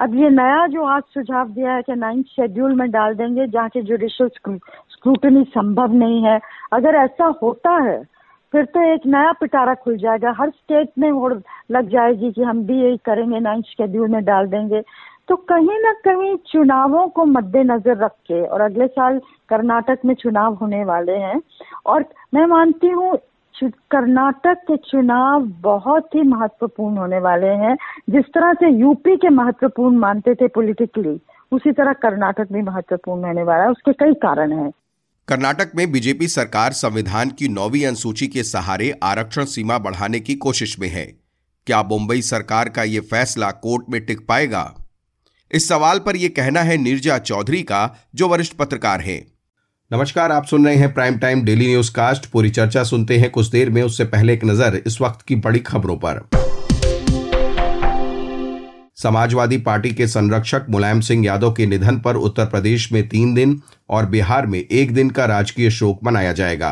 अब ये नया जो आज सुझाव दिया है कि नाइन्थ शेड्यूल में डाल देंगे जहाँ के जुडिशियल स्क्रूटनी संभव नहीं है। अगर ऐसा होता है, फिर तो एक नया पिटारा खुल जाएगा। हर स्टेट में होड़ लग जाएगी कि हम भी यही करेंगे नाइन्थ शेड्यूल में डाल देंगे। तो कहीं ना कहीं चुनावों को मद्देनजर रख के, और अगले साल कर्नाटक में चुनाव होने वाले हैं, और मैं मानती हूँ कर्नाटक के चुनाव बहुत ही महत्वपूर्ण होने वाले हैं। जिस तरह से यूपी के महत्वपूर्ण मानते थे पॉलिटिकली उसी तरह कर्नाटक भी महत्वपूर्ण होने वाला है। उसके कई कारण हैं। कर्नाटक में बीजेपी सरकार संविधान की नौवीं अनुसूची के सहारे आरक्षण सीमा बढ़ाने की कोशिश में है। क्या मुंबई सरकार का ये फैसला कोर्ट में टिक पाएगा? इस सवाल पर यह कहना है नीरजा चौधरी का, जो वरिष्ठ पत्रकार हैं। नमस्कार, आप सुन रहे हैं prime time daily newscast पूरी चर्चा सुनते हैं कुछ देर में, उससे पहले एक नज़र इस वक्त की बड़ी खबरों पर। समाजवादी पार्टी के संरक्षक मुलायम सिंह यादव के निधन पर उत्तर प्रदेश में तीन दिन और बिहार में एक दिन का राजकीय शोक मनाया जाएगा।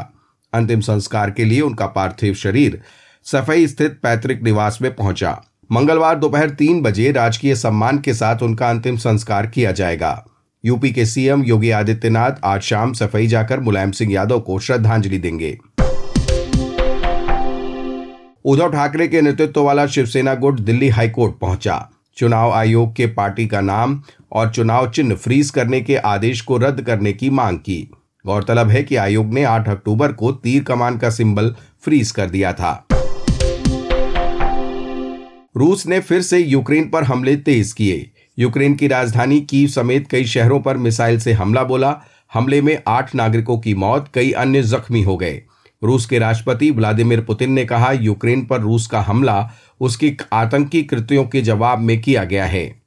अंतिम संस्कार के लिए उनका पार्थिव शरीर सफ़ाई स्थित पैतृक निवास में पहुँचा। मंगलवार दोपहर तीन बजे राजकीय सम्मान के साथ उनका अंतिम संस्कार किया जाएगा। यूपी के सीएम योगी आदित्यनाथ आज शाम सफ़ाई जाकर मुलायम सिंह यादव को श्रद्धांजलि देंगे। उद्धव ठाकरे के नेतृत्व वाला शिवसेना गुट दिल्ली हाईकोर्ट पहुँचा। चुनाव आयोग के पार्टी का नाम और चुनाव चिन्ह फ्रीज करने के आदेश को रद्द करने की मांग की। गौरतलब है कि आयोग ने 8 अक्टूबर को तीर कमान का सिंबल फ्रीज कर दिया था। रूस ने फिर से यूक्रेन पर हमले तेज किए। यूक्रेन की राजधानी की समेत कई शहरों पर मिसाइल से हमला बोला। हमले में आठ नागरिकों की मौत, कई अन्य जख्मी हो गए। रूस के राष्ट्रपति व्लादिमीर पुतिन ने कहा, यूक्रेन पर रूस का हमला, उसकी आतंकी कृत्यों के जवाब में किया गया है।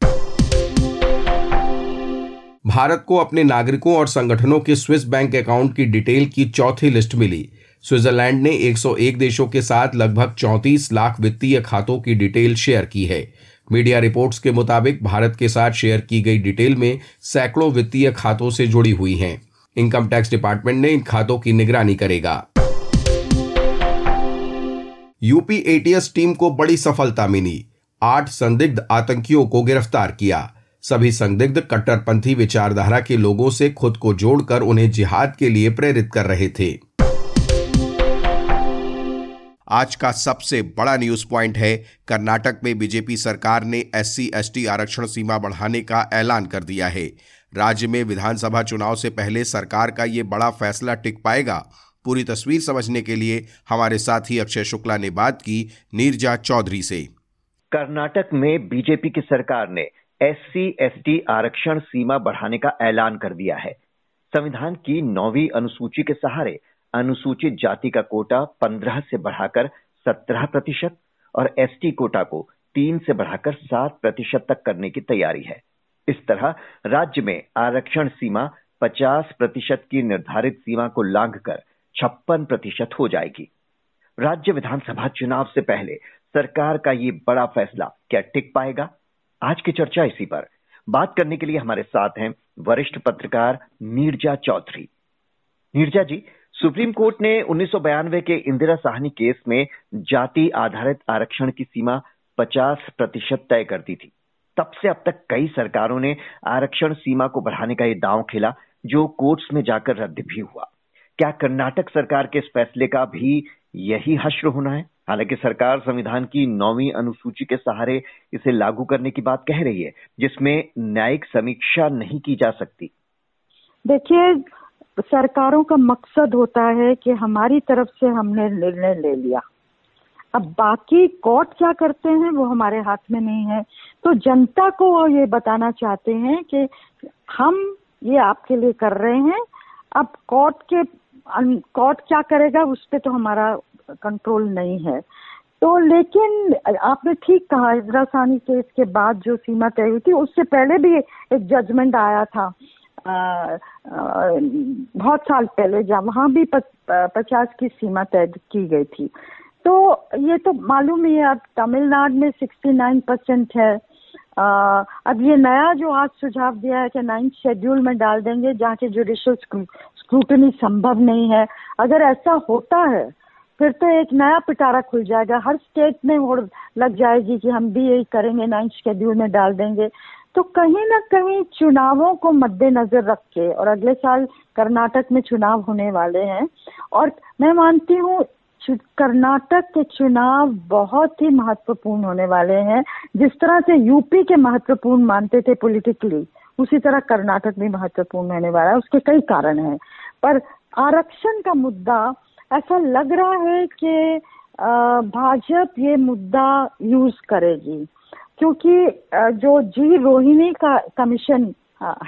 भारत को अपने नागरिकों और संगठनों के स्विस बैंक अकाउंट की डिटेल की चौथी लिस्ट मिली। स्विट्जरलैंड ने 101 देशों के साथ लगभग 34 लाख वित्तीय खातों की डिटेल शेयर की है। मीडिया रिपोर्ट्स के मुताबिक भारत के साथ शेयर की गई डिटेल में सैकड़ों वित्तीय खातों से जुड़ी हुई हैं। इनकम टैक्स डिपार्टमेंट ने इन खातों की निगरानी करेगा। यूपी एटीएस टीम को बड़ी सफलता मिली। आठ संदिग्ध आतंकियों को गिरफ़्तार किया। सभी संदिग्ध कट्टरपंथी विचारधारा के लोगों से खुद को जोड़कर उन्हें जिहाद के लिए प्रेरित कर रहे थे। आज का सबसे बड़ा न्यूज़ पॉइंट है। कर्नाटक में बीजेपी सरकार ने एससी एसटी आरक्षण सीमा बढ़ाने का ऐलान कर दिया है। राज्य में विधानसभा चुनाव से पहले सरकार का ये बड़ा फैसला टिक पाएगा। पूरी तस्वीर समझने के लिए हमारे साथी अक्षय शुक्ला ने बात की नीरजा चौधरी से। कर्नाटक में बीजेपी की सरकार ने एससी एसटी आरक्षण सीमा बढ़ाने का ऐलान कर दिया है। संविधान की नौवीं अनुसूची के सहारे अनुसूचित जाति का कोटा पंद्रह से बढ़ाकर सत्रह प्रतिशत और एसटी कोटा को तीन से बढ़ाकर सात प्रतिशत तक करने की तैयारी है। इस तरह राज्य में आरक्षण सीमा पचास प्रतिशत की निर्धारित सीमा को लांघ कर छप्पन प्रतिशत हो जाएगी। राज्य विधानसभा चुनाव से पहले सरकार का ये बड़ा फैसला क्या टिक पाएगा? आज की चर्चा इसी पर। बात करने के लिए हमारे साथ हैं वरिष्ठ पत्रकार नीरजा चौधरी। नीरजा जी सुप्रीम कोर्ट ने उन्नीस के इंदिरा साहनी केस में जाति आधारित आरक्षण की सीमा 50 प्रतिशत तय कर दी थी। तब से अब तक कई सरकारों ने आरक्षण सीमा को बढ़ाने का ये दांव खेला, जो कोर्ट्स में जाकर रद्द भी हुआ। क्या कर्नाटक सरकार के इस फैसले का भी यही हश्र होना है? हालाँकि सरकार संविधान की नौवीं अनुसूची के सहारे इसे लागू करने की बात कह रही है, जिसमें न्यायिक समीक्षा नहीं की जा सकती। देखिए सरकारों का मकसद होता है कि हमारी तरफ़ से हमने निर्णय ले लिया। अब बाकी कोर्ट क्या करते हैं, वो हमारे हाथ में नहीं है। तो जनता को वो ये बताना चाहते हैं कि हम ये आपके लिए कर रहे हैं, अब कोर्ट के कोर्ट क्या करेगा, उस पर तो हमारा कंट्रोल नहीं है। तो लेकिन, आपने ठीक कहा, इंदिरा सानी केस के बाद जो सीमा तय हुई थी, उससे पहले भी एक जजमेंट आया था। बहुत साल पहले जब वहाँ भी पचास की सीमा तय की गई थी। तो ये तो मालूम ही है अब तमिलनाडु में सिक्सटी नाइन परसेंट है। आ, अब ये नया जो आज सुझाव दिया है कि नाइन्थ शेड्यूल में डाल देंगे जहाँ के जुडिशियल स्क्रूटनी संभव नहीं है। अगर ऐसा होता है फिर तो एक नया पिटारा खुल जाएगा। हर स्टेट में और लग जाएगी कि हम भी यही करेंगे नाइन्थ शेड्यूल में डाल देंगे। तो कहीं ना कहीं चुनावों को मद्देनजर रख के, और अगले साल कर्नाटक में चुनाव होने वाले हैं, और मैं मानती हूँ कर्नाटक के चुनाव बहुत ही महत्वपूर्ण होने वाले हैं। जिस तरह से यूपी के महत्वपूर्ण मानते थे पॉलिटिकली उसी तरह कर्नाटक भी महत्वपूर्ण होने वाला है, उसके कई कारण हैं। पर आरक्षण का मुद्दा, ऐसा लग रहा है कि भाजपा ये मुद्दा यूज़ करेगी। क्योंकि जो जी रोहिणी का कमीशन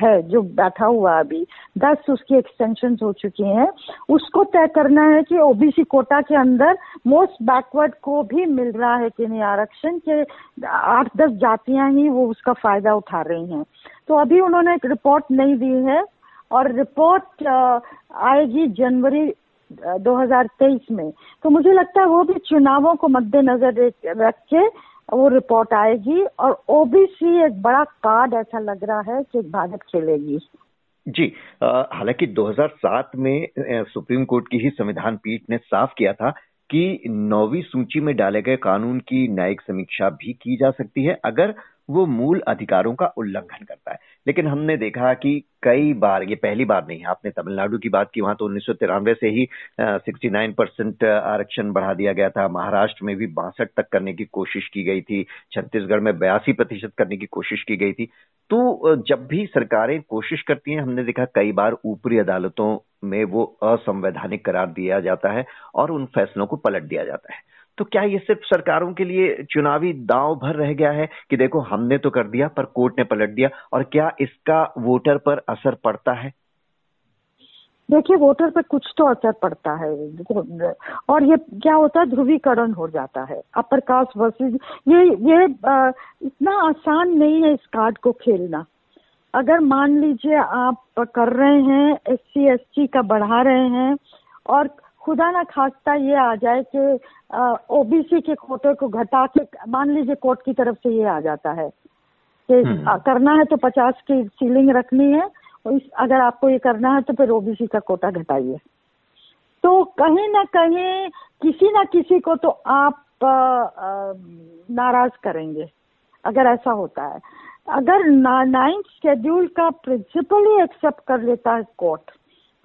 है, जो बैठा हुआ अभी, दस उसकी एक्सटेंशन हो चुकी हैं, उसको तय करना है कि ओबीसी कोटा के अंदर मोस्ट बैकवर्ड को भी मिल रहा है कि नहीं, आरक्षण के, आठ दस जातियाँ ही वो उसका फ़ायदा उठा रही हैं। तो अभी उन्होंने एक रिपोर्ट नहीं दी है और रिपोर्ट आएगी जनवरी 2023 में। तो मुझे लगता है वो भी चुनावों को मद्देनजर रख के वो रिपोर्ट आएगी और ओबीसी एक बड़ा कार्ड ऐसा लग रहा है कि भारत खेलेगी। जी हालाँकि 2007 में सुप्रीम कोर्ट की ही संविधान पीठ ने साफ़ किया था कि नौवीं सूची में डाले गए कानून की न्यायिक समीक्षा भी की जा सकती है अगर वो मूल अधिकारों का उल्लंघन करता है। लेकिन हमने देखा कि कई बार, ये पहली बार नहीं, आपने तमिलनाडु की बात की, वहाँ तो उन्नीस सौ तिरानवे से ही सिक्सटी नाइन परसेंट आरक्षण बढ़ा दिया गया था। महाराष्ट्र में भी बासठ तक करने की कोशिश की गई थी। छत्तीसगढ़ में बयासी प्रतिशत करने की कोशिश की गई थी। तो जब भी सरकारें कोशिश करती हैं, हमने देखा कई बार ऊपरी अदालतों में वो असंवैधानिक करार दिया जाता है और उन फैसलों को पलट दिया जाता है। तो क्या ये सिर्फ़ सरकारों के लिए चुनावी दांव भर रह गया है कि देखो हमने तो कर दिया, पर कोर्ट ने पलट दिया, और क्या इसका वोटर पर असर पड़ता है? देखिए, वोटर पर कुछ तो असर पड़ता है। और ये क्या होता है, ध्रुवीकरण हो जाता है। अपर कास्ट वर्सेज ये ये इतना आसान नहीं है इस कार्ड को खेलना। अगर मान लीजिए आप कर रहे हैं एस सी एस टी का बढ़ा रहे हैं, और खुदा ना खास्ता ये आ जाए कि ओबीसी के कोटे को घटा के मान लीजिए कोर्ट की तरफ़ से ये आ जाता है कि हम्म। करना है तो पचास की सीलिंग रखनी है और इस अगर आपको ये करना है तो फिर ओबीसी का कोटा घटाइए तो कहीं ना कहीं किसी ना किसी को तो आप नाराज़ करेंगे अगर ऐसा होता है अगर नाइन्थ शेड्यूल का प्रिंसिपल ही एक्सेप्ट कर लेता है कोर्ट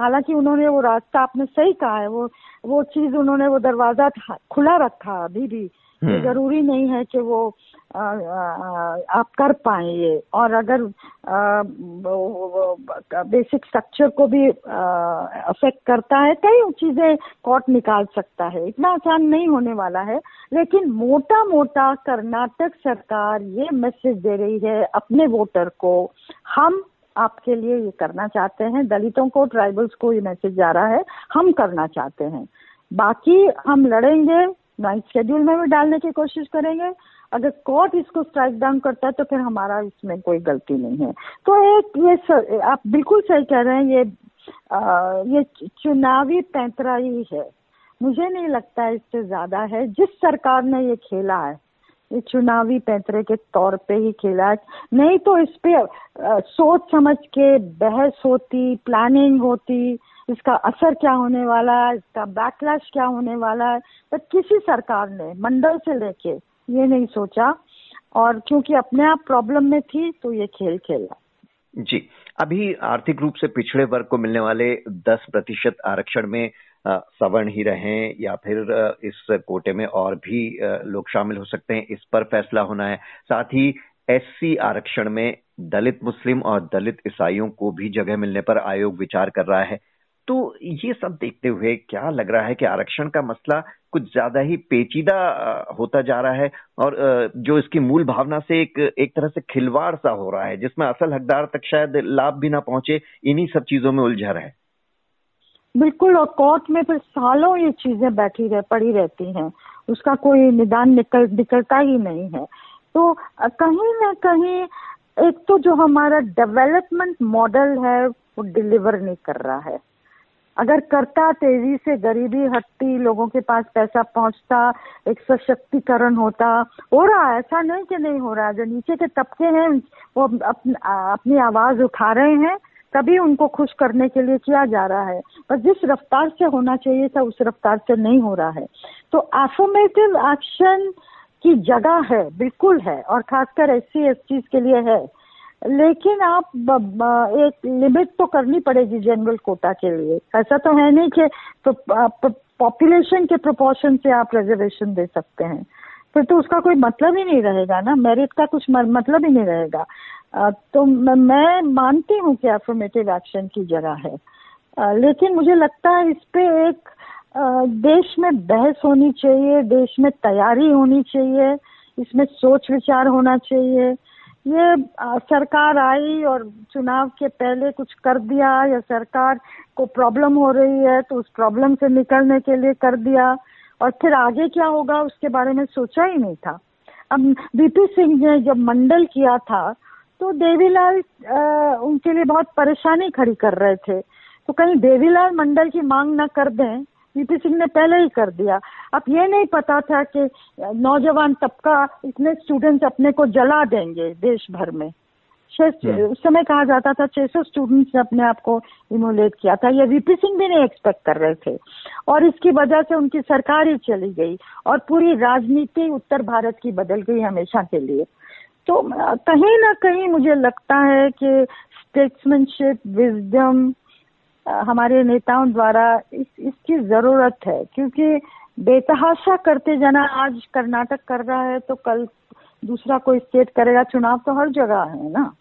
हालाँकि उन्होंने वो रास्ता आपने सही कहा है वो वो चीज़ उन्होंने वो दरवाज़ा खुला रखा अभी भी हम्म। ज़रूरी नहीं है कि वो आ, आ, आप कर पाए ये और अगर बेसिक स्ट्रक्चर को भी अफेक्ट करता है कई चीज़ें कोर्ट निकाल सकता है इतना आसान नहीं होने वाला है लेकिन मोटा मोटा कर्नाटक सरकार ये मैसेज दे रही है अपने वोटर को हम आपके लिए ये करना चाहते हैं। दलितों को ट्राइबल्स को ये मैसेज जा रहा है हम करना चाहते हैं। बाकी हम लड़ेंगे नाइट शेड्यूल में भी डालने की कोशिश करेंगे। अगर कोर्ट इसको स्ट्राइक डाउन करता है तो फिर हमारा इसमें कोई गलती नहीं है। तो एक ये सर, आप बिल्कुल सही कह रहे हैं ये आ, ये चुनावी पैंतरा ही। मुझे नहीं लगता इससे ज़्यादा है। जिस सरकार ने ये खेला है चुनावी पैंतरे के तौर पे ही खेला नहीं तो इस पे सोच समझ के बहस होती प्लानिंग होती, इसका असर क्या होने वाला है, इसका बैकलैश क्या होने वाला है तो किसी सरकार ने, मंडल से लेके, ये नहीं सोचा। और क्योंकि अपने आप प्रॉब्लम में थी तो ये खेल खेला। जी, अभी आर्थिक रूप से पिछड़े वर्ग को मिलने वाले 10 प्रतिशत आरक्षण में सवर्ण ही रहें या फिर इस कोटे में और भी लोग शामिल हो सकते हैं, इस पर फैसला होना है। साथ ही एससी आरक्षण में दलित मुस्लिम और दलित ईसाइयों को भी जगह मिलने पर आयोग विचार कर रहा है। तो ये सब देखते हुए क्या लग रहा है कि आरक्षण का मसला कुछ ज़्यादा ही पेचीदा होता जा रहा है और जो इसकी मूल भावना से एक एक तरह से खिलवाड़ सा हो रहा है, जिसमें असल हकदार तक शायद लाभ भी ना पहुँचे, इन्हीं सब चीज़ों में उलझा रहे बिल्कुल और कोर्ट में फिर सालों ये चीज़ें बैठी रह पड़ी रहती हैं। उसका कोई निदान निकल निकलता ही नहीं है। तो कहीं ना कहीं एक तो जो हमारा डेवलपमेंट मॉडल है वो डिलीवर नहीं कर रहा है। अगर करता तेज़ी से गरीबी हटती लोगों के पास पैसा पहुँचता एक सशक्तिकरण होता हो रहा है ऐसा नहीं कि नहीं हो रहा है। जो नीचे के तबके हैं वो अपन, अपनी आवाज़ उठा रहे हैं तभी उनको खुश करने के लिए किया जा रहा है। पर जिस रफ्तार से होना चाहिए था, उस रफ्तार से नहीं हो रहा है। तो एफोमेटिव एक्शन की जगह है, बिल्कुल है, और खासकर एस सी एस के लिए है। लेकिन आप एक लिमिट तो करनी पड़ेगी जनरल कोटा के लिए। ऐसा तो है नहीं कि पॉपुलेशन के प्रोपोर्शन से आप रिजर्वेशन दे सकते हैं। फिर तो उसका कोई मतलब ही नहीं रहेगा ना। मेरिट का कुछ मतलब ही नहीं रहेगा। तो मैं मानती हूँ कि एफर्मेटिव एक्शन की जगह है। लेकिन मुझे लगता है इस पे एक देश में बहस होनी चाहिए, देश में तैयारी होनी चाहिए, इसमें सोच विचार होना चाहिए। ये सरकार आई और चुनाव के पहले कुछ कर दिया या सरकार को प्रॉब्लम हो रही है तो उस प्रॉब्लम से निकलने के लिए कर दिया। और फिर आगे क्या होगा, उसके बारे में सोचा ही नहीं था। अब बीपी सिंह ने जब मंडल किया था तो देवीलाल उनके लिए बहुत परेशानी खड़ी कर रहे थे। तो कहीं देवीलाल मंडल की मांग न कर दें वीपी सिंह ने पहले ही कर दिया। अब ये नहीं पता था कि नौजवान तबका इतने स्टूडेंट्स अपने को जला देंगे देश भर में हम्म। उस समय कहा जाता था 600 स्टूडेंट्स ने अपने आप को इमोलेट किया था। ये वीपी सिंह भी नहीं एक्सपेक्ट कर रहे थे। और इसकी वजह से उनकी सरकार ही चली गई और पूरी राजनीति उत्तर भारत की बदल गई हमेशा के लिए। तो कहीं ना कहीं मुझे लगता है कि स्टेट्समैनशिप विजडम हमारे नेताओं द्वारा इस, इसकी ज़रूरत है। क्योंकि बेतहाशा करते जाना, आज कर्नाटक कर रहा है तो कल दूसरा कोई स्टेट करेगा, चुनाव तो हर जगह है ना?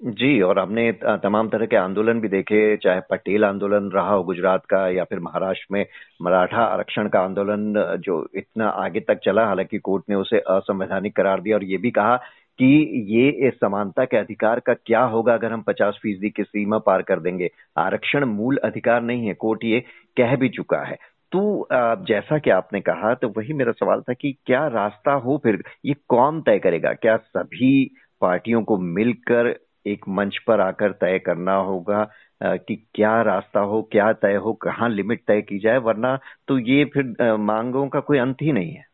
जी, और हमने तमाम तरह के आंदोलन भी देखे, चाहे पटेल आंदोलन रहा हो गुजरात का या फिर महाराष्ट्र में मराठा आरक्षण का आंदोलन, जो इतना आगे तक चला, हालाँकि कोर्ट ने उसे असंवैधानिक करार दिया और ये भी कहा कि ये इस समानता के अधिकार का क्या होगा अगर हम 50 फ़ीसदी की सीमा पार कर देंगे? आरक्षण मूल अधिकार नहीं है, कोर्ट ये कह भी चुका है। तो जैसा कि आपने कहा तो वही मेरा सवाल था कि क्या रास्ता हो फिर ये कौन तय करेगा? क्या सभी पार्टियों को मिलकर एक मंच पर आकर तय करना होगा कि क्या रास्ता हो, क्या तय हो, कहाँ लिमिट तय की जाए? वरना तो ये फिर मांगों का कोई अंत ही नहीं है।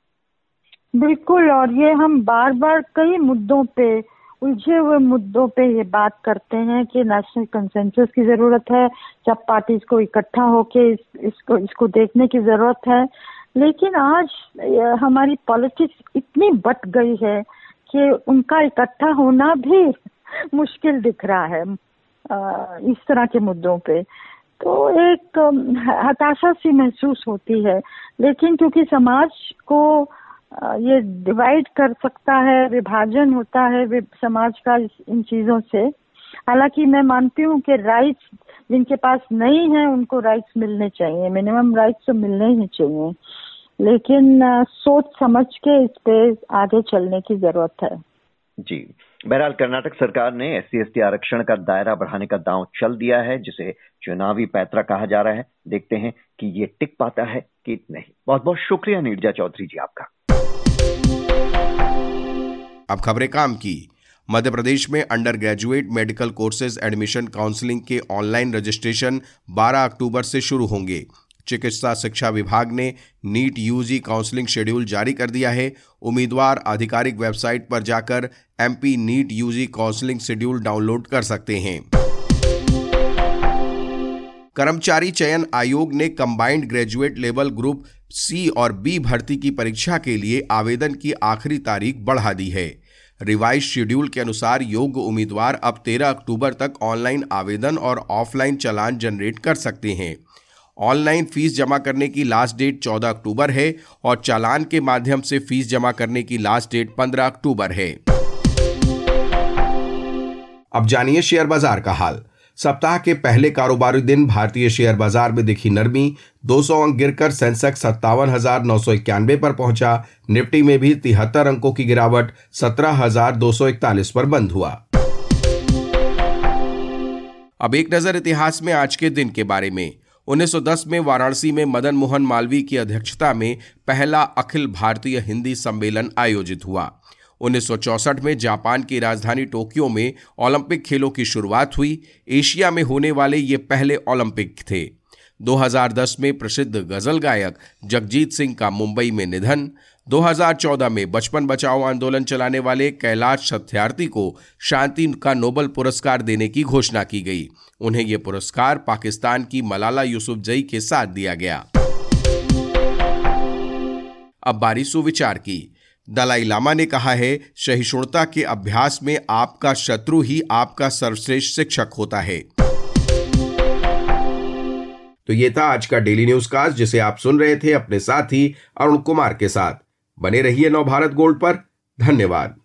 बिल्कुल और ये हम बार बार कई मुद्दों पे उलझे हुए मुद्दों पे ये बात करते हैं कि नेशनल कंसेंसस की ज़रूरत है जब पार्टी को इकट्ठा होके इस, इसको इसको देखने की ज़रूरत है। लेकिन आज हमारी पॉलिटिक्स इतनी बट गई है कि उनका इकट्ठा होना भी मुश्किल दिख रहा है इस तरह के मुद्दों पे। तो एक हताशा सी महसूस होती है। लेकिन क्योंकि समाज को ये डिवाइड कर सकता है, विभाजन होता है समाज का इन चीज़ों से। हालाँकि मैं मानती हूँ कि राइट्स जिनके पास नहीं है, उनको राइट्स मिलने चाहिए। मिनिमम राइट्स तो मिलने ही चाहिए। लेकिन सोच समझ के इस पे आगे चलने की ज़रूरत है। जी। बहरहाल, कर्नाटक सरकार ने एस सी आरक्षण का दायरा बढ़ाने का दांव चल दिया है, जिसे चुनावी पैतरा कहा जा रहा है। देखते हैं कि ये टिक पाता है कि नहीं। बहुत बहुत शुक्रिया, नीरजा चौधरी जी, आपका। अब खबरें काम की। मध्य प्रदेश में undergraduate medical courses admission counselling के ऑनलाइन रजिस्ट्रेशन 12 अक्टूबर से शुरू होंगे। चिकित्सा शिक्षा विभाग ने नीट यूजी काउंसलिंग शेड्यूल जारी कर दिया है। उम्मीदवार आधिकारिक वेबसाइट पर जाकर MP NEET UG counselling schedule download कर सकते हैं। कर्मचारी चयन आयोग ने combined graduate level group C और बी भर्ती की परीक्षा के लिए आवेदन की आखिरी तारीख बढ़ा दी है। रिवाइज शेड्यूल के अनुसार योग्य उम्मीदवार अब 13 अक्टूबर तक ऑनलाइन आवेदन और ऑफलाइन चलान जनरेट कर सकते हैं। ऑनलाइन फ़ीस जमा करने की लास्ट डेट 14 अक्टूबर है और चालान के माध्यम से फ़ीस जमा करने की लास्ट डेट 15 अक्टूबर है। अब जानिए शेयर बाज़ार का हाल। सप्ताह के पहले कारोबारी दिन भारतीय शेयर बाज़ार में दिखी नरमी। 200 अंक गिरकर सेंसेक्स सत्तावन हज़ार नौ सौ इक्यानवे पर पहुँचा। निफ्टी में भी तिहत्तर अंकों की गिरावट, सत्रह हज़ार दो सौ इकतालीस पर बंद हुआ। अब एक नज़र इतिहास में आज के दिन के बारे में। 1910 में वाराणसी में मदन मोहन मालवीय की अध्यक्षता में पहला अखिल भारतीय हिंदी सम्मेलन आयोजित हुआ। 1964 में जापान की राजधानी टोक्यो में ओलंपिक खेलों की शुरुआत हुई। एशिया में होने वाले ये पहले ओलंपिक थे। 2010 में प्रसिद्ध गज़ल गायक जगजीत सिंह का मुंबई में निधन। 2014 में बचपन बचाओ आंदोलन चलाने वाले कैलाश सत्यार्थी को शांति का नोबल पुरस्कार देने की घोषणा की गई। उन्हें यह पुरस्कार पाकिस्तान की मलाला यूसुफजई के साथ दिया गया। अब बारी सुविचार की। दलाई लामा ने कहा है, सहिष्णुता के अभ्यास में आपका शत्रु ही आपका सर्वश्रेष्ठ शिक्षक होता है। तो ये था आज का डेली न्यूज़ कास्ट, जिसे आप सुन रहे थे अपने साथी अरुण कुमार के साथ। बने रहिए नव भारत गोल्ड पर। धन्यवाद।